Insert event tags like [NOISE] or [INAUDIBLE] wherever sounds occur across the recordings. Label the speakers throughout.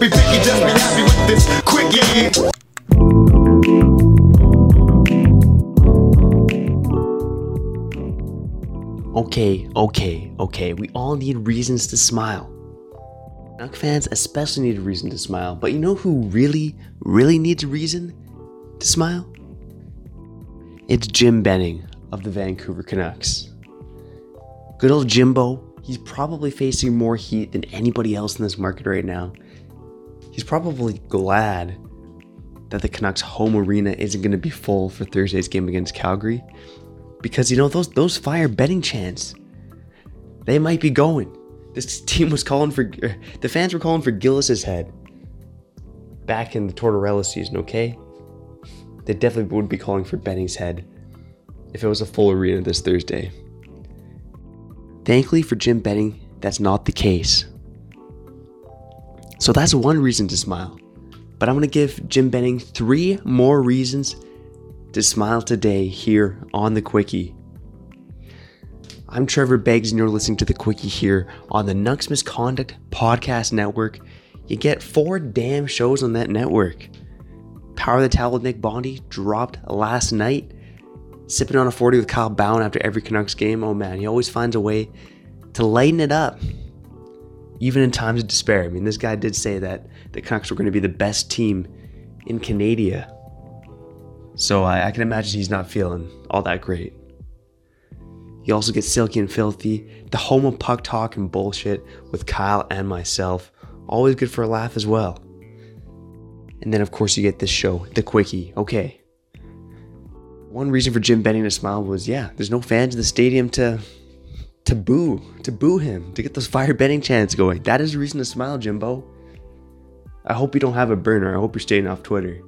Speaker 1: You think you just be happy with this.
Speaker 2: Okay, okay, okay. We all need reasons to smile. Canuck fans especially need a reason to smile, but you know who really, really needs a reason to smile? It's Jim Benning of the Vancouver Canucks. Good old Jimbo, he's probably facing more heat than anybody else in this market right now. He's probably glad that the Canucks home arena isn't going to be full for Thursday's game against Calgary because you know those those fire Benning chants they might be going. This team was calling for [LAUGHS] the fans were calling for gillis's head back in the tortorella season okay? They definitely would be calling for benning's head if it was a full arena this thursday. Thankfully for jim benning that's not the case so that's one reason to smile but i'm going to give jim benning three more reasons to smile today here on the Quickie. I'm Trevor Beggs, and you're listening to the Quickie here on the Nucks Misconduct Podcast Network. You get four damn shows on that network. Power the Towel with Nick Bondi dropped last night. Sipping on a 40 with Kyle Bowen after every Canucks game. Oh man, he always finds a way to lighten it up, even in times of despair. I mean, this guy did say that the Canucks were going to be the best team in Canada so I, I can imagine he's not feeling all that great. You also get Silky and Filthy, the home of puck talk and bullshit with Kyle and myself. Always good for a laugh as well. And then, of course, you get this show, The Quickie. Okay. One reason for Jim Benning to smile was yeah, there's no fans in the stadium to to boo, to boo him, to get those fire Benning chants going. That is a reason to smile, Jimbo. I hope you don't have a burner. I hope you're staying off Twitter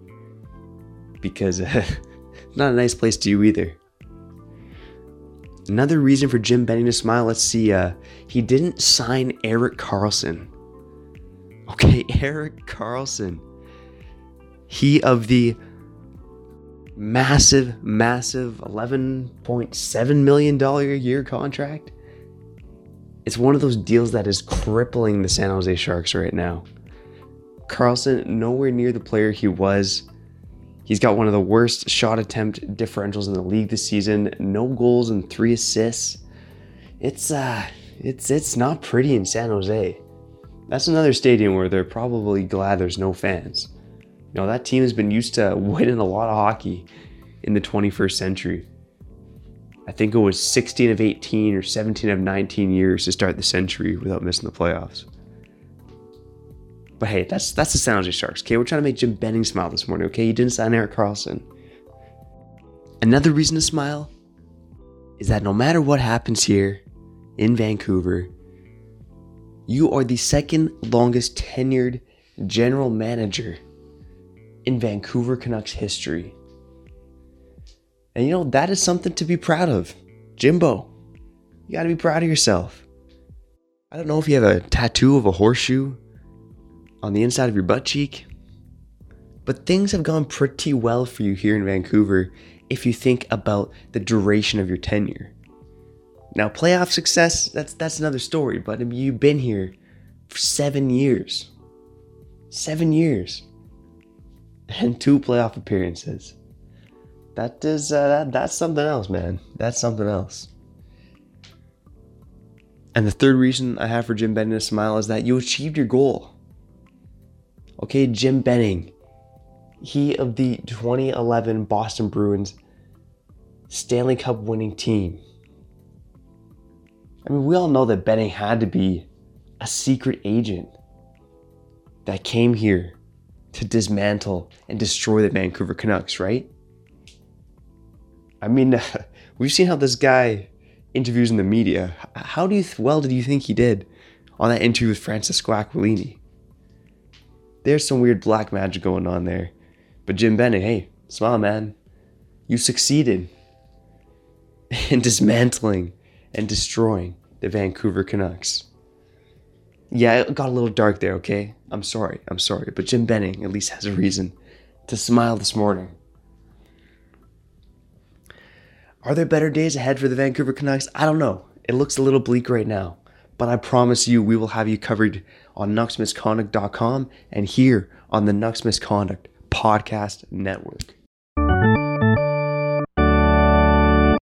Speaker 2: because uh, [LAUGHS] not a nice place to you either. Another reason for Jim Benning to smile, let's see, uh, he didn't sign Erik Karlsson. Okay, [LAUGHS] Erik Karlsson. He of the massive, massive $11.7 million a year contract. It's one of those deals that is crippling the San Jose Sharks right now. Karlsson, nowhere near the player he was He's got one of the worst shot attempt differentials in the league this season. No goals and three assists. It's uh it's it's not pretty in San Jose. That's another stadium where they're probably glad there's no fans. You know, that team has been used to [LAUGHS] winning a lot of hockey in the 21st century. I think it was 16 of 18 or 17 of 19 years to start the century without missing the playoffs. But hey, that's that's the San Jose Sharks. Okay, we're trying to make Jim Benning smile this morning. Okay, he didn't sign Erik Karlsson. Another reason to smile is that no matter what happens here in Vancouver, you are the second longest tenured general manager in Vancouver Canucks history. And you know, that is something to be proud of. Jimbo, you gotta be proud of yourself. I don't know if you have a tattoo of a horseshoe on the inside of your butt cheek. But things have gone pretty well for you here in Vancouver if you think about the duration of your tenure. Now, playoff success, that's that's another story, but you've been here for 7 years. 7 years. And two playoff appearances. That is uh, that, that's something else, man. That's something else. And the third reason I have for Jim Benning to smile is that you achieved your goal. Okay, Jim Benning, he of the 2011 Boston Bruins Stanley Cup winning team. I mean, we all know that Benning had to be a secret agent that came here to dismantle and destroy the Vancouver Canucks, right? I mean, [LAUGHS] we've seen how this guy interviews in the media. How do you well did you think he did on that interview with Francesco Aquilini? There's some weird black magic going on there. But Jim Benning, hey, smile, man. You succeeded [LAUGHS] in dismantling and destroying the Vancouver Canucks. Yeah, it got a little dark there, okay? I'm sorry, I'm sorry. But Jim Benning at least has a reason to smile this morning. Are there better days ahead for the Vancouver Canucks? I don't know. It looks a little bleak right now. but I promise you we will have you covered on nucksmisconduct.com and here on the Nucks Misconduct Podcast Network.